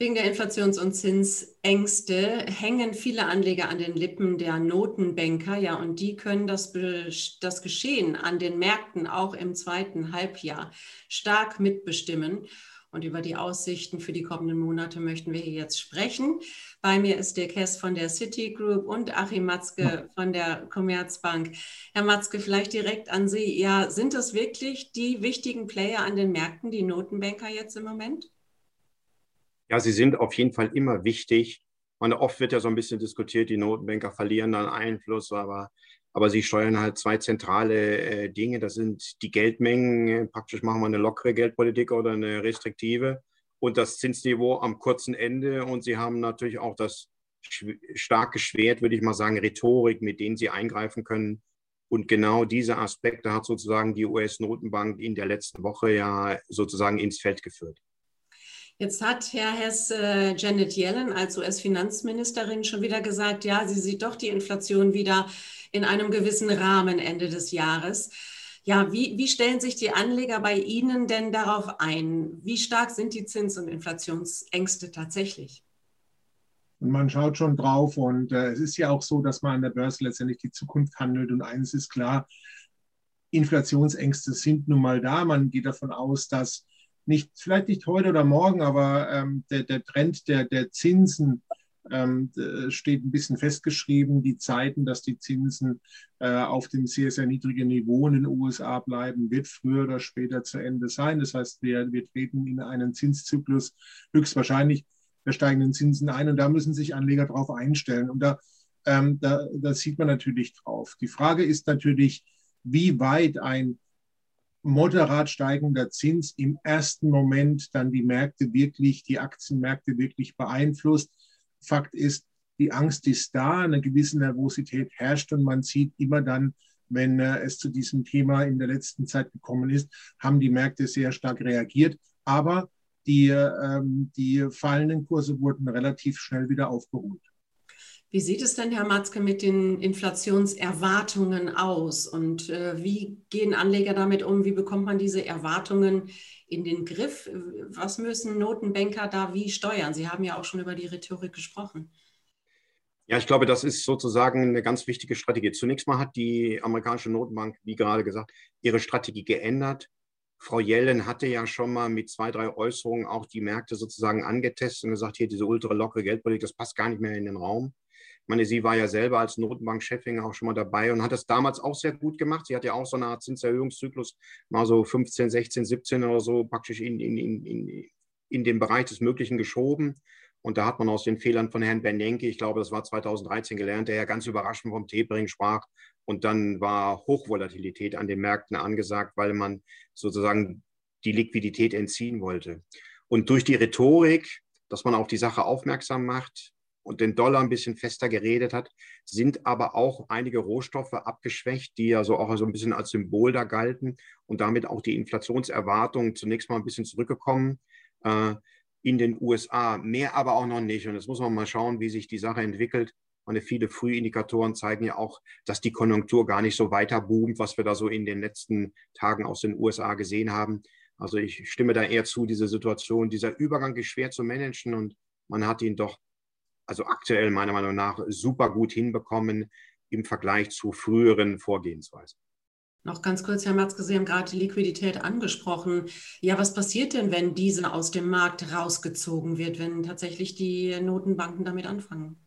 Wegen der Inflations- und Zinsängste hängen viele Anleger an den Lippen der Notenbanker, ja, und die können das, das Geschehen an den Märkten auch im zweiten Halbjahr stark mitbestimmen. Und über die Aussichten für die kommenden Monate möchten wir hier jetzt sprechen. Bei mir ist Dirk Hess von der Citigroup und Achim Matzke von der Commerzbank. Herr Matzke, vielleicht direkt an Sie. Ja, sind das wirklich die wichtigen Player an den Märkten, die Notenbanker jetzt im Moment? Ja, sie sind auf jeden Fall immer wichtig. Und oft wird ja so ein bisschen diskutiert, die Notenbanker verlieren dann Einfluss, aber, aber sie steuern halt zwei zentrale äh, Dinge. Das sind die Geldmengen. Praktisch machen wir eine lockere Geldpolitik oder eine restriktive und das Zinsniveau am kurzen Ende. Und sie haben natürlich auch das starke Schwert, würde ich mal sagen, Rhetorik, mit denen sie eingreifen können. Und genau diese Aspekte hat sozusagen die US-Notenbank in der letzten Woche ja sozusagen ins Feld geführt. Jetzt hat Herr Hess äh, Janet Yellen als US-Finanzministerin schon wieder gesagt, ja, sie sieht doch die Inflation wieder in einem gewissen Rahmen Ende des Jahres. Ja, wie, wie stellen sich die Anleger bei Ihnen denn darauf ein? Wie stark sind die Zins- und Inflationsängste tatsächlich? Und man schaut schon drauf und äh, es ist ja auch so, dass man an der Börse letztendlich die Zukunft handelt. Und eines ist klar, Inflationsängste sind nun mal da. Man geht davon aus, dass nicht, vielleicht nicht heute oder morgen, aber ähm, der, der Trend der, der Zinsen ähm, steht ein bisschen festgeschrieben, die Zeiten, dass die Zinsen äh, auf dem sehr, sehr niedrigen Niveau in den USA bleiben, wird früher oder später zu Ende sein. Das heißt, wir, wir treten in einen Zinszyklus höchstwahrscheinlich der steigenden Zinsen ein und da müssen sich Anleger darauf einstellen. Und da, ähm, da, da sieht man natürlich drauf. Die Frage ist natürlich, wie weit ein moderat steigender Zins im ersten Moment dann die Märkte wirklich, die Aktienmärkte wirklich beeinflusst. Fakt ist, die Angst ist da, eine gewisse Nervosität herrscht und man sieht immer dann, wenn äh, es zu diesem Thema in der letzten Zeit gekommen ist, haben die Märkte sehr stark reagiert. Aber die, ähm, die fallenden Kurse wurden relativ schnell wieder aufgeholt. Wie sieht es denn, Herr Matzke, mit den Inflationserwartungen aus? Und äh, wie gehen Anleger damit um? Wie bekommt man diese Erwartungen in den Griff? Was müssen Notenbanker da wie steuern? Sie haben ja auch schon über die Rhetorik gesprochen. Ja, ich glaube, das ist sozusagen eine ganz wichtige Strategie. Zunächst mal hat die amerikanische Notenbank, wie gerade gesagt, ihre Strategie geändert. Frau Yellen hatte ja schon mal mit zwei, drei Äußerungen auch die Märkte sozusagen angetestet und gesagt, hier diese ultra lockere Geldpolitik, das passt gar nicht mehr in den Raum. Meine, sie war ja selber als Notenbankchefin auch schon mal dabei und hat das damals auch sehr gut gemacht. Sie hat ja auch so eine Art Zinserhöhungszyklus, mal so 15, 16, 17 oder so praktisch in, in, in, in den Bereich des Möglichen geschoben. Und da hat man aus den Fehlern von Herrn Bernanke, ich glaube, das war 2013 gelernt, der ja ganz überraschend vom Tapering sprach. Und dann war Hochvolatilität an den Märkten angesagt, weil man sozusagen die Liquidität entziehen wollte. Und durch die Rhetorik, dass man auf die Sache aufmerksam macht, und den Dollar ein bisschen fester geredet hat, sind aber auch einige Rohstoffe abgeschwächt, die ja so auch so ein bisschen als Symbol da galten und damit auch die Inflationserwartungen zunächst mal ein bisschen zurückgekommen äh, in den USA. Mehr aber auch noch nicht. Und jetzt muss man mal schauen, wie sich die Sache entwickelt. Und viele Frühindikatoren zeigen ja auch, dass die Konjunktur gar nicht so weiter boomt, was wir da so in den letzten Tagen aus den USA gesehen haben. Also ich stimme da eher zu, diese Situation, dieser Übergang ist schwer zu managen und man hat ihn doch also aktuell meiner Meinung nach super gut hinbekommen im Vergleich zu früheren Vorgehensweisen. Noch ganz kurz, Herr Matzke, Sie haben gerade die Liquidität angesprochen. Ja, was passiert denn, wenn diese aus dem Markt rausgezogen wird, wenn tatsächlich die Notenbanken damit anfangen?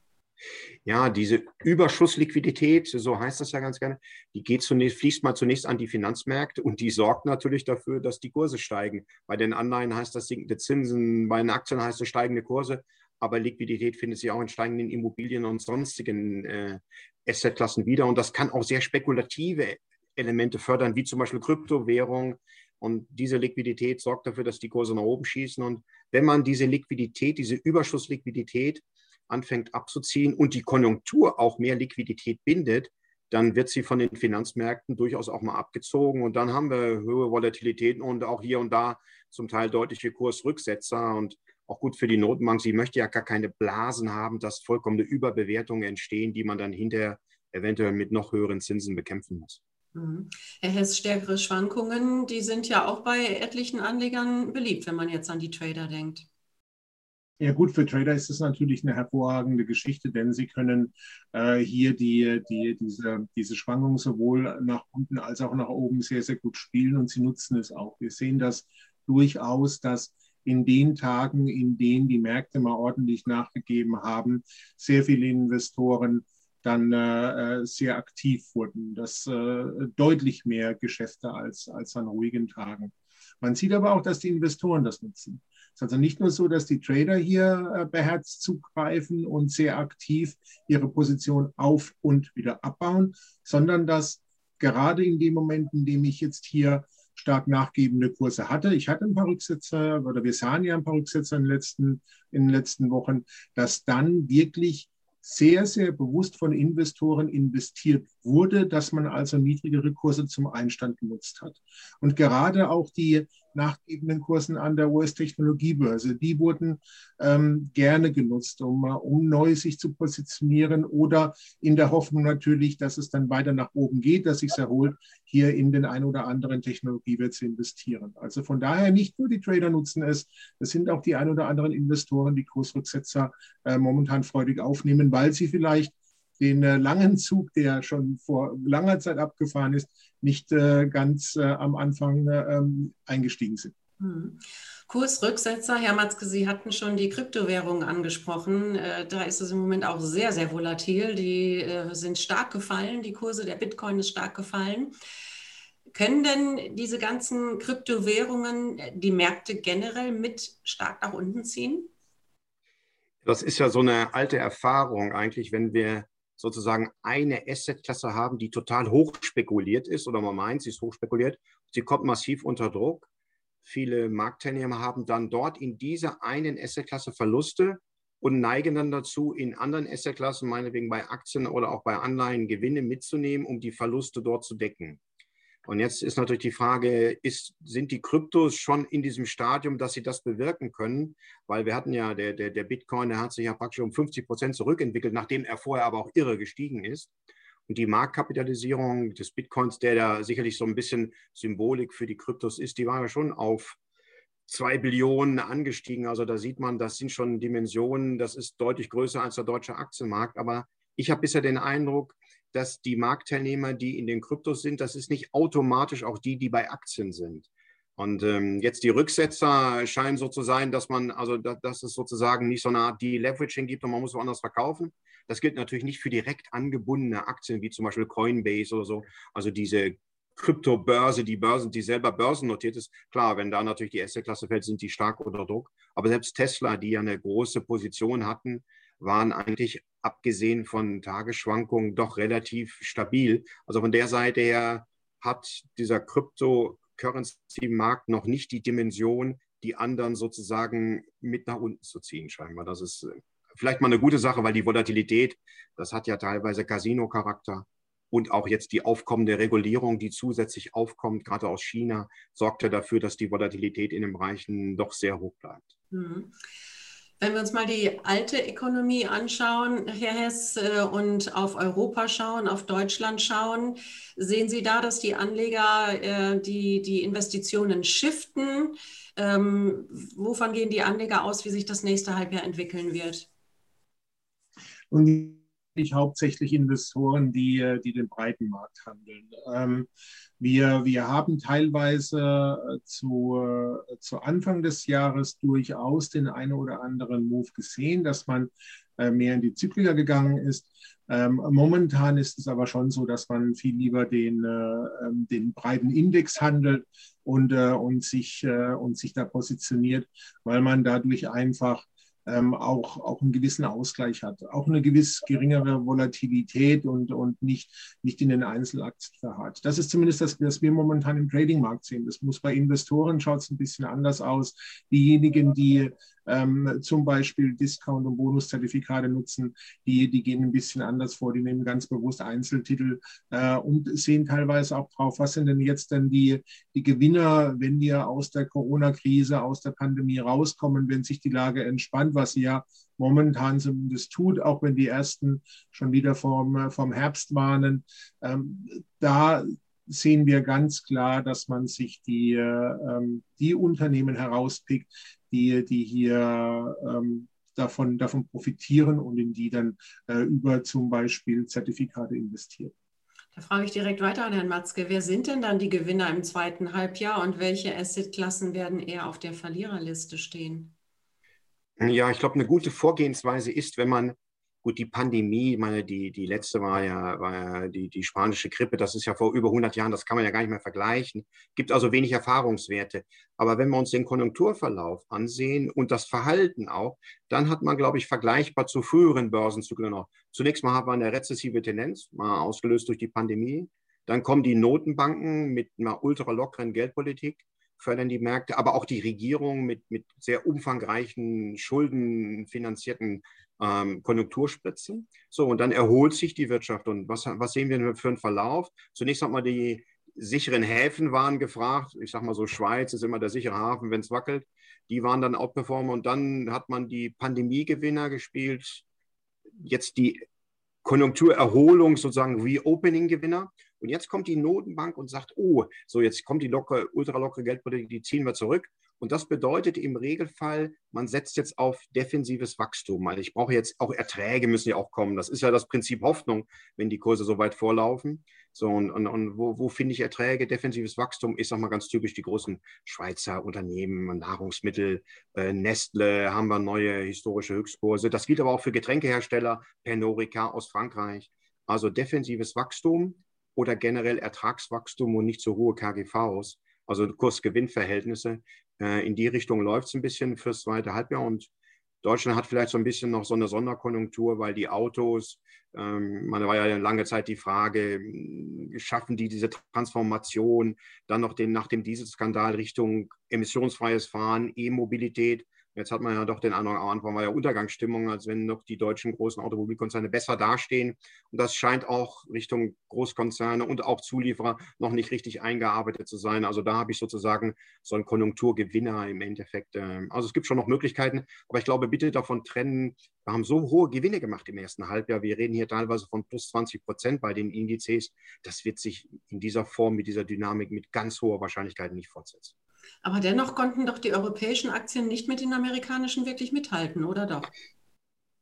Ja, diese Überschussliquidität, so heißt das ja ganz gerne, die geht zunächst, fließt mal zunächst an die Finanzmärkte und die sorgt natürlich dafür, dass die Kurse steigen. Bei den Anleihen heißt das sinkende Zinsen, bei den Aktien heißt es steigende Kurse aber Liquidität findet sich auch in steigenden Immobilien und sonstigen äh, Assetklassen wieder. Und das kann auch sehr spekulative Elemente fördern, wie zum Beispiel Kryptowährung. Und diese Liquidität sorgt dafür, dass die Kurse nach oben schießen. Und wenn man diese Liquidität, diese Überschussliquidität anfängt abzuziehen und die Konjunktur auch mehr Liquidität bindet, dann wird sie von den Finanzmärkten durchaus auch mal abgezogen. Und dann haben wir höhere Volatilitäten und auch hier und da zum Teil deutliche Kursrücksetzer. Und auch gut für die Notenbank. Sie möchte ja gar keine Blasen haben, dass vollkommene Überbewertungen entstehen, die man dann hinterher eventuell mit noch höheren Zinsen bekämpfen muss. Mhm. Herr Hess, stärkere Schwankungen, die sind ja auch bei etlichen Anlegern beliebt, wenn man jetzt an die Trader denkt. Ja gut, für Trader ist es natürlich eine hervorragende Geschichte, denn sie können äh, hier die, die, diese, diese Schwankungen sowohl nach unten als auch nach oben sehr, sehr gut spielen und sie nutzen es auch. Wir sehen das durchaus, dass in den Tagen, in denen die Märkte mal ordentlich nachgegeben haben, sehr viele Investoren dann äh, sehr aktiv wurden. Das äh, deutlich mehr Geschäfte als, als an ruhigen Tagen. Man sieht aber auch, dass die Investoren das nutzen. Es ist also nicht nur so, dass die Trader hier äh, beherzt zugreifen und sehr aktiv ihre Position auf und wieder abbauen, sondern dass gerade in dem Moment, in dem ich jetzt hier stark nachgebende Kurse hatte. Ich hatte ein paar Rücksetzer oder wir sahen ja ein paar Rücksetzer in den letzten, in den letzten Wochen, dass dann wirklich sehr, sehr bewusst von Investoren investiert wurde, dass man also niedrigere Kurse zum Einstand genutzt hat. Und gerade auch die nachgebenden Kursen an der US-Technologiebörse, die wurden ähm, gerne genutzt, um, um neu sich zu positionieren oder in der Hoffnung natürlich, dass es dann weiter nach oben geht, dass sich erholt, hier in den ein oder anderen Technologiewert zu investieren. Also von daher nicht nur die Trader nutzen es, es sind auch die ein oder anderen Investoren, die Kursrücksetzer äh, momentan freudig aufnehmen, weil sie vielleicht den äh, langen Zug, der schon vor langer Zeit abgefahren ist, nicht äh, ganz äh, am Anfang ähm, eingestiegen sind. Hm. Kursrücksetzer, Herr Matzke, Sie hatten schon die Kryptowährungen angesprochen. Da ist es im Moment auch sehr, sehr volatil. Die sind stark gefallen. Die Kurse der Bitcoin ist stark gefallen. Können denn diese ganzen Kryptowährungen die Märkte generell mit stark nach unten ziehen? Das ist ja so eine alte Erfahrung eigentlich, wenn wir sozusagen eine Assetklasse haben, die total hoch spekuliert ist oder man meint, sie ist hoch spekuliert. Sie kommt massiv unter Druck. Viele Marktteilnehmer haben dann dort in dieser einen Assetklasse Verluste und neigen dann dazu, in anderen Assetklassen, meinetwegen bei Aktien oder auch bei Anleihen, Gewinne mitzunehmen, um die Verluste dort zu decken. Und jetzt ist natürlich die Frage, ist, sind die Kryptos schon in diesem Stadium, dass sie das bewirken können? Weil wir hatten ja, der, der, der Bitcoin, der hat sich ja praktisch um 50 Prozent zurückentwickelt, nachdem er vorher aber auch irre gestiegen ist. Und die Marktkapitalisierung des Bitcoins, der da sicherlich so ein bisschen Symbolik für die Kryptos ist, die war ja schon auf zwei Billionen angestiegen. Also da sieht man, das sind schon Dimensionen, das ist deutlich größer als der deutsche Aktienmarkt. Aber ich habe bisher den Eindruck, dass die Marktteilnehmer, die in den Kryptos sind, das ist nicht automatisch auch die, die bei Aktien sind. Und ähm, jetzt die Rücksetzer scheinen so zu sein, dass man, also da, dass es sozusagen nicht so eine Art Deleveraging gibt und man muss woanders verkaufen. Das gilt natürlich nicht für direkt angebundene Aktien wie zum Beispiel Coinbase oder so. Also diese Kryptobörse, die Börsen, die selber börsennotiert ist. Klar, wenn da natürlich die Assetklasse fällt, sind die stark unter Druck. Aber selbst Tesla, die ja eine große Position hatten, waren eigentlich abgesehen von Tagesschwankungen doch relativ stabil. Also von der Seite her hat dieser Cryptocurrency-Markt noch nicht die Dimension, die anderen sozusagen mit nach unten zu ziehen, scheinbar. Das ist äh, vielleicht mal eine gute Sache, weil die Volatilität, das hat ja teilweise Casino-Charakter. Und auch jetzt die aufkommende Regulierung, die zusätzlich aufkommt, gerade aus China, sorgt ja dafür, dass die Volatilität in den Bereichen doch sehr hoch bleibt. Mhm. Wenn wir uns mal die alte Ökonomie anschauen, Herr Hess, äh, und auf Europa schauen, auf Deutschland schauen, sehen Sie da, dass die Anleger äh, die, die Investitionen shiften? Ähm, wovon gehen die Anleger aus, wie sich das nächste Halbjahr entwickeln wird? Und hauptsächlich Investoren, die, äh, die den breiten Markt handeln. Ähm, wir, wir haben teilweise äh, zu, äh, zu Anfang des Jahres durchaus den einen oder anderen Move gesehen, dass man mehr in die Zykliker gegangen ist. Ähm, momentan ist es aber schon so, dass man viel lieber den, ähm, den breiten Index handelt und, und, sich, und sich da positioniert, weil man dadurch einfach ähm, auch, auch einen gewissen Ausgleich hat, auch eine gewiss geringere Volatilität und, und nicht, nicht in den Einzelaktien verharrt. Das ist zumindest das, was wir momentan im Tradingmarkt sehen. Das muss bei Investoren schaut es ein bisschen anders aus. Diejenigen, die ähm, zum Beispiel Discount- und Bonuszertifikate nutzen, die, die gehen ein bisschen anders vor, die nehmen ganz bewusst Einzeltitel äh, und sehen teilweise auch drauf, was sind denn jetzt denn die, die Gewinner, wenn wir aus der Corona-Krise, aus der Pandemie rauskommen, wenn sich die Lage entspannt, was sie ja momentan zumindest tut, auch wenn die ersten schon wieder vom, vom Herbst warnen. Ähm, da sehen wir ganz klar, dass man sich die, äh, die Unternehmen herauspickt, die, die hier ähm, davon, davon profitieren und in die dann äh, über zum Beispiel Zertifikate investieren. Da frage ich direkt weiter an Herrn Matzke. Wer sind denn dann die Gewinner im zweiten Halbjahr und welche Assetklassen werden eher auf der Verliererliste stehen? Ja, ich glaube, eine gute Vorgehensweise ist, wenn man Gut, die Pandemie, meine, die, die letzte war ja, war ja die, die spanische Grippe, das ist ja vor über 100 Jahren, das kann man ja gar nicht mehr vergleichen. Gibt also wenig Erfahrungswerte. Aber wenn wir uns den Konjunkturverlauf ansehen und das Verhalten auch, dann hat man, glaube ich, vergleichbar zu früheren Börsenzyklen noch. Zunächst mal hat man eine rezessive Tendenz, mal ausgelöst durch die Pandemie. Dann kommen die Notenbanken mit einer ultra lockeren Geldpolitik fördern die Märkte, aber auch die Regierung mit, mit sehr umfangreichen schuldenfinanzierten ähm, Konjunkturspritzen. So, und dann erholt sich die Wirtschaft. Und was, was sehen wir für einen Verlauf? Zunächst man die sicheren Häfen waren gefragt. Ich sage mal so, Schweiz ist immer der sichere Hafen, wenn es wackelt. Die waren dann Outperformer und dann hat man die Pandemiegewinner gespielt. Jetzt die Konjunkturerholung, sozusagen Reopening-Gewinner. Und jetzt kommt die Notenbank und sagt, oh, so jetzt kommt die lockere, ultralockere Geldpolitik, die ziehen wir zurück. Und das bedeutet im Regelfall, man setzt jetzt auf defensives Wachstum. Also ich brauche jetzt auch Erträge müssen ja auch kommen. Das ist ja das Prinzip Hoffnung, wenn die Kurse so weit vorlaufen. So, und, und, und wo, wo finde ich Erträge? Defensives Wachstum ist mal ganz typisch die großen Schweizer Unternehmen, Nahrungsmittel, äh, Nestle haben wir neue historische Höchstkurse. Das gilt aber auch für Getränkehersteller, Pernorica aus Frankreich. Also defensives Wachstum oder generell Ertragswachstum und nicht so hohe KGVs, also Kurs-Gewinn-Verhältnisse. Äh, in die Richtung läuft es ein bisschen fürs zweite Halbjahr und Deutschland hat vielleicht so ein bisschen noch so eine Sonderkonjunktur, weil die Autos, ähm, man war ja lange Zeit die Frage, schaffen die diese Transformation, dann noch den, nach dem Dieselskandal Richtung emissionsfreies Fahren, E-Mobilität. Jetzt hat man ja doch den Eindruck, am Anfang war ja Untergangsstimmung, als wenn noch die deutschen großen Automobilkonzerne besser dastehen. Und das scheint auch Richtung Großkonzerne und auch Zulieferer noch nicht richtig eingearbeitet zu sein. Also da habe ich sozusagen so einen Konjunkturgewinner im Endeffekt. Ähm, also es gibt schon noch Möglichkeiten, aber ich glaube, bitte davon trennen. Wir haben so hohe Gewinne gemacht im ersten Halbjahr. Wir reden hier teilweise von plus 20 Prozent bei den Indizes. Das wird sich in dieser Form, mit dieser Dynamik mit ganz hoher Wahrscheinlichkeit nicht fortsetzen. Aber dennoch konnten doch die europäischen Aktien nicht mit den amerikanischen wirklich mithalten, oder doch?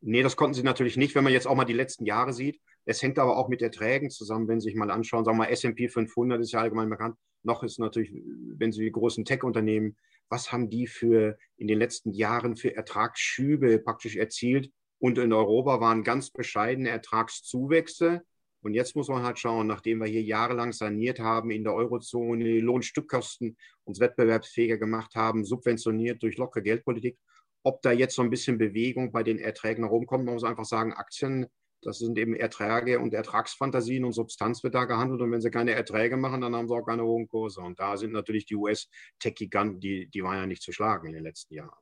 Nee, das konnten sie natürlich nicht, wenn man jetzt auch mal die letzten Jahre sieht. Es hängt aber auch mit Erträgen zusammen, wenn Sie sich mal anschauen. Sagen wir mal, S&P 500 ist ja allgemein bekannt. Noch ist natürlich, wenn Sie die großen Tech-Unternehmen, was haben die für in den letzten Jahren für Ertragsschübe praktisch erzielt? Und in Europa waren ganz bescheidene Ertragszuwächse. Und jetzt muss man halt schauen, nachdem wir hier jahrelang saniert haben in der Eurozone, Lohnstückkosten uns wettbewerbsfähiger gemacht haben, subventioniert durch lockere Geldpolitik, ob da jetzt so ein bisschen Bewegung bei den Erträgen herumkommt. Man muss einfach sagen, Aktien, das sind eben Erträge und Ertragsfantasien und Substanz wird da gehandelt. Und wenn sie keine Erträge machen, dann haben sie auch keine hohen Kurse. Und da sind natürlich die US-Tech-Giganten, die, die waren ja nicht zu schlagen in den letzten Jahren.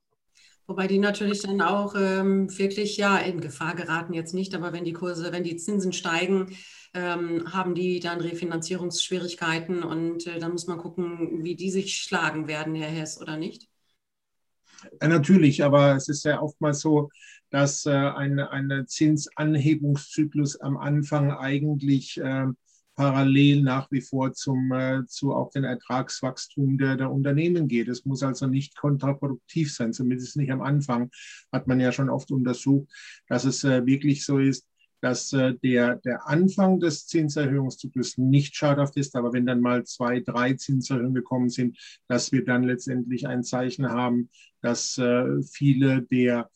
Wobei die natürlich dann auch ähm, wirklich ja in Gefahr geraten, jetzt nicht, aber wenn die Kurse, wenn die Zinsen steigen, ähm, haben die dann Refinanzierungsschwierigkeiten und äh, dann muss man gucken, wie die sich schlagen werden, Herr Hess, oder nicht? Ja, natürlich, aber es ist ja oftmals so, dass äh, ein, ein Zinsanhebungszyklus am Anfang eigentlich äh, parallel nach wie vor zum, äh, zu auch den Ertragswachstum der, der Unternehmen geht. Es muss also nicht kontraproduktiv sein, zumindest nicht am Anfang. Hat man ja schon oft untersucht, dass es äh, wirklich so ist, dass äh, der, der Anfang des Zinserhöhungszyklus nicht schadhaft ist, aber wenn dann mal zwei, drei Zinserhöhungen gekommen sind, dass wir dann letztendlich ein Zeichen haben, dass äh, viele der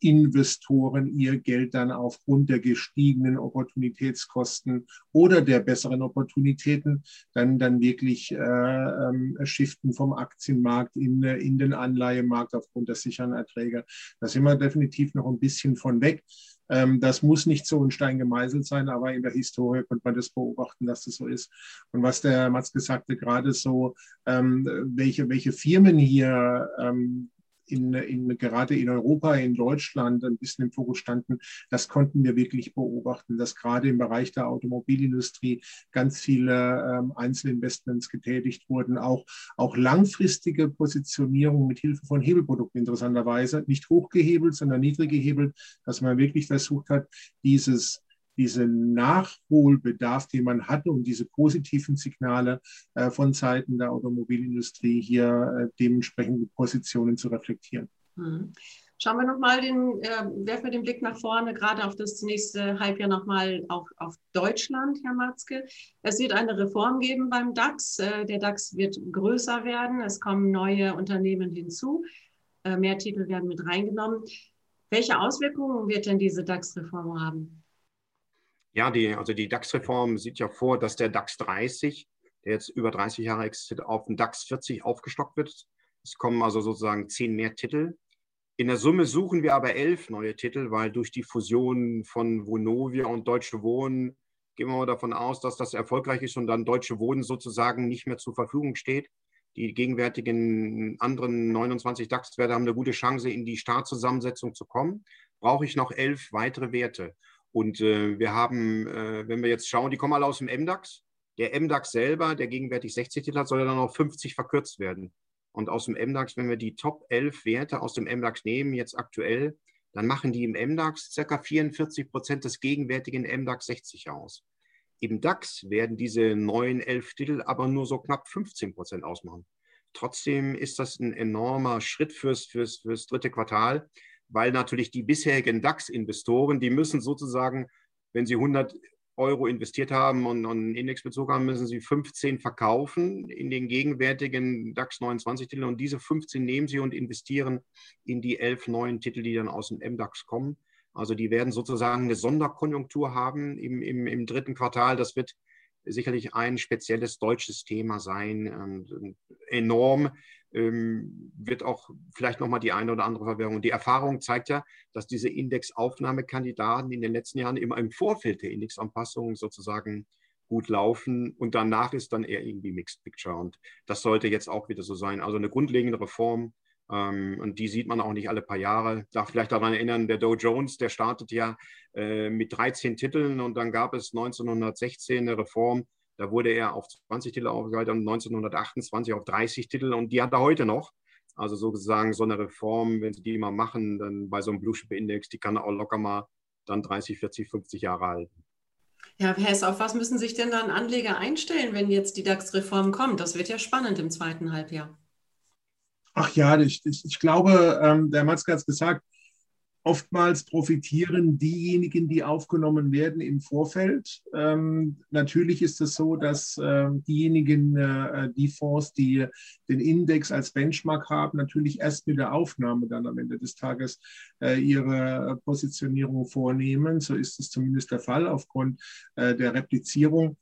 Investoren ihr Geld dann aufgrund der gestiegenen Opportunitätskosten oder der besseren Opportunitäten dann, dann wirklich äh, ähm, shiften vom Aktienmarkt in, in den Anleihemarkt aufgrund der sicheren Erträge. Da sind wir definitiv noch ein bisschen von weg. Ähm, das muss nicht so in Stein gemeißelt sein, aber in der Historie konnte man das beobachten, dass das so ist. Und was der Mats sagte, gerade so, ähm, welche, welche Firmen hier ähm, in, in, gerade in Europa, in Deutschland ein bisschen im Fokus standen, das konnten wir wirklich beobachten, dass gerade im Bereich der Automobilindustrie ganz viele ähm, Einzelinvestments getätigt wurden, auch, auch langfristige Positionierung mit Hilfe von Hebelprodukten interessanterweise, nicht hochgehebelt, sondern niedrig gehebelt, dass man wirklich versucht hat, dieses diese Nachholbedarf, den man hatte, um diese positiven Signale äh, von Seiten der Automobilindustrie hier äh, dementsprechend Positionen zu reflektieren. Mhm. Schauen wir nochmal äh, werfen wir den Blick nach vorne, gerade auf das nächste Halbjahr nochmal auch auf Deutschland, Herr Matzke. Es wird eine Reform geben beim DAX. Äh, der DAX wird größer werden. Es kommen neue Unternehmen hinzu. Äh, mehr Titel werden mit reingenommen. Welche Auswirkungen wird denn diese DAX-Reform haben? Ja, die, also die DAX-Reform sieht ja vor, dass der DAX 30, der jetzt über 30 Jahre existiert, auf den DAX 40 aufgestockt wird. Es kommen also sozusagen zehn mehr Titel. In der Summe suchen wir aber elf neue Titel, weil durch die Fusion von Vonovia und Deutsche Wohnen gehen wir mal davon aus, dass das erfolgreich ist und dann Deutsche Wohnen sozusagen nicht mehr zur Verfügung steht. Die gegenwärtigen anderen 29 DAX-Werte haben eine gute Chance, in die Startzusammensetzung zu kommen. Brauche ich noch elf weitere Werte. Und äh, wir haben, äh, wenn wir jetzt schauen, die kommen alle aus dem MDAX. Der MDAX selber, der gegenwärtig 60 Titel hat, soll dann auf 50 verkürzt werden. Und aus dem MDAX, wenn wir die Top 11 Werte aus dem MDAX nehmen, jetzt aktuell, dann machen die im MDAX ca. 44 Prozent des gegenwärtigen MDAX 60 aus. Im DAX werden diese neuen elf Titel aber nur so knapp 15 Prozent ausmachen. Trotzdem ist das ein enormer Schritt fürs, fürs, fürs dritte Quartal, weil natürlich die bisherigen DAX-Investoren, die müssen sozusagen, wenn sie 100 Euro investiert haben und, einen Indexbezug haben, müssen sie 15 verkaufen in den gegenwärtigen DAX 29 Titeln und diese 15 nehmen sie und investieren in die elf neuen Titel, die dann aus dem MDAX kommen. Also die werden sozusagen eine Sonderkonjunktur haben im, im, im dritten Quartal. Das wird sicherlich ein spezielles deutsches Thema sein, ähm, enorm. Ähm, wird auch vielleicht nochmal die eine oder andere Verwirrung. Die Erfahrung zeigt ja, dass diese Indexaufnahmekandidaten in den letzten Jahren immer im Vorfeld der Indexanpassung sozusagen gut laufen und danach ist dann eher irgendwie Mixed Picture. Und das sollte jetzt auch wieder so sein. Also eine grundlegende Reform ähm, und die sieht man auch nicht alle paar Jahre. Ich darf vielleicht daran erinnern, der Dow Jones, der startet ja äh, mit 13 Titeln und dann gab es 1916 eine Reform. Da wurde er auf 20 Titel aufgehalten und 1928 auf 30 Titel und die hat er heute noch. Also sozusagen so eine Reform, wenn Sie die mal machen, dann bei so einem Blue Chip Index, die kann auch locker mal dann 30, 40, 50 Jahre halten. Ja, Herr Hess, auf was müssen sich denn dann Anleger einstellen, wenn jetzt die DAX-Reform kommt? Das wird ja spannend im zweiten Halbjahr. Ach ja, ich, ich, ich glaube, ähm, der Matzke hat es gesagt, oftmals profitieren diejenigen, die aufgenommen werden im Vorfeld. Ähm, natürlich ist es so, dass äh, diejenigen, äh, die Fonds, die den Index als Benchmark haben, natürlich erst mit der Aufnahme dann am Ende des Tages äh, ihre Positionierung vornehmen. So ist es zumindest der Fall aufgrund äh, der Replizierung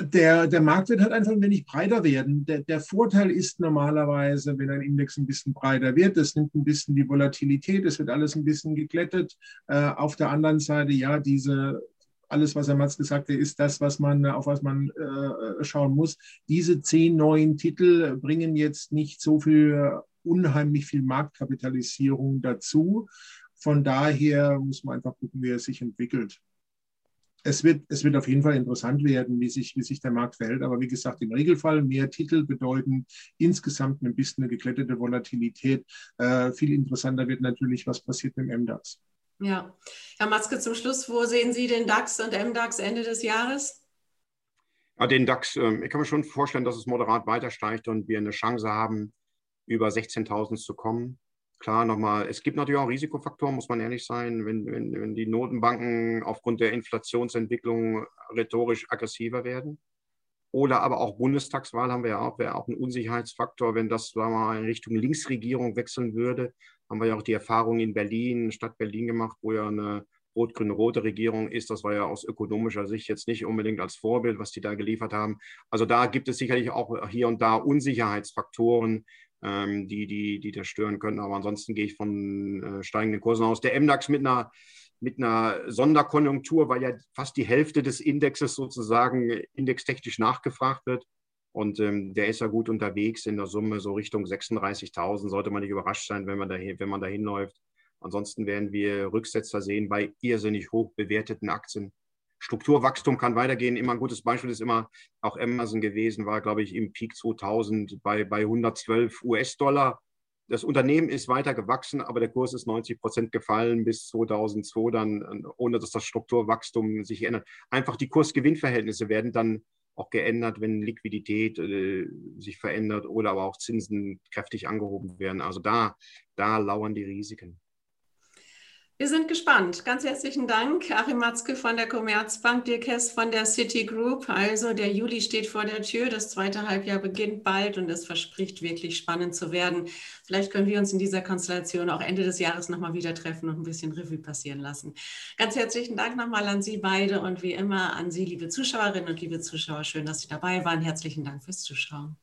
der, der Markt wird halt einfach ein wenig breiter werden. Der, der, Vorteil ist normalerweise, wenn ein Index ein bisschen breiter wird, das nimmt ein bisschen die Volatilität, es wird alles ein bisschen geglättet. Äh, auf der anderen Seite, ja, diese, alles, was Herr Matz gesagt hat, ist das, was man, auf was man äh, schauen muss. Diese zehn neuen Titel bringen jetzt nicht so viel, unheimlich viel Marktkapitalisierung dazu. Von daher muss man einfach gucken, wie er sich entwickelt es wird, es wird auf jeden Fall interessant werden, wie sich, wie sich der Markt verhält. Aber wie gesagt, im Regelfall mehr Titel bedeuten insgesamt ein bisschen eine geglättete Volatilität. Äh, viel interessanter wird natürlich, was passiert mit dem MDAX. Ja, Herr Matzke, zum Schluss, wo sehen Sie den DAX und MDAX Ende des Jahres? Ja, den DAX, äh, ich kann mir schon vorstellen, dass es moderat weiter steigt und wir eine Chance haben, über 16.000 zu kommen klar nochmal, es gibt natürlich auch Risikofaktoren, muss man ehrlich sein, wenn, wenn, wenn die Notenbanken aufgrund der Inflationsentwicklung rhetorisch aggressiver werden. Oder aber auch Bundestagswahl haben wir ja auch, wäre auch ein Unsicherheitsfaktor, wenn das sagen wir mal, in Richtung Linksregierung wechseln würde. Haben wir ja auch die Erfahrung in Berlin, Stadt Berlin gemacht, wo ja eine rot-grün-rote Regierung ist. Das war ja aus ökonomischer Sicht jetzt nicht unbedingt als Vorbild, was die da geliefert haben. Also da gibt es sicherlich auch hier und da Unsicherheitsfaktoren, ähm, die, die, die das stören können. Aber ansonsten gehe ich von äh, steigenden Kursen aus. Der MDAX mit einer, mit einer Sonderkonjunktur, weil ja fast die Hälfte des Indexes sozusagen indextechnisch nachgefragt wird. Und ähm, der ist ja gut unterwegs in der Summe, so Richtung 36.000. Sollte man nicht überrascht sein, wenn man, da, wenn man da hinläuft. Ansonsten werden wir Rücksetzer sehen bei irrsinnig hoch bewerteten Aktien. Strukturwachstum kann weitergehen. Immer ein gutes Beispiel ist immer auch Amazon gewesen, war, glaube ich, im Peak 2000 bei, bei 112 US-Dollar. das Unternehmen ist weiter gewachsen, aber der Kurs ist 90 Prozent gefallen bis 2002, dann, ohne dass das Strukturwachstum sich ändert. Einfach die Kursgewinnverhältnisse werden dann auch geändert, wenn Liquidität äh, sich verändert oder aber auch Zinsen kräftig angehoben werden. Also da, da lauern die Risiken. Wir sind gespannt. Ganz herzlichen Dank, Achim Matzke von der Commerzbank, Dirk Hess von der Citigroup. Also der Juli steht vor der Tür, das zweite Halbjahr beginnt bald und es verspricht wirklich spannend zu werden. Vielleicht können wir uns in dieser Konstellation auch Ende des Jahres nochmal wieder treffen und ein bisschen Revue passieren lassen. Ganz herzlichen Dank nochmal an Sie beide und wie immer an Sie, liebe Zuschauerinnen und liebe Zuschauer. Schön, dass Sie dabei waren. Herzlichen Dank fürs Zuschauen.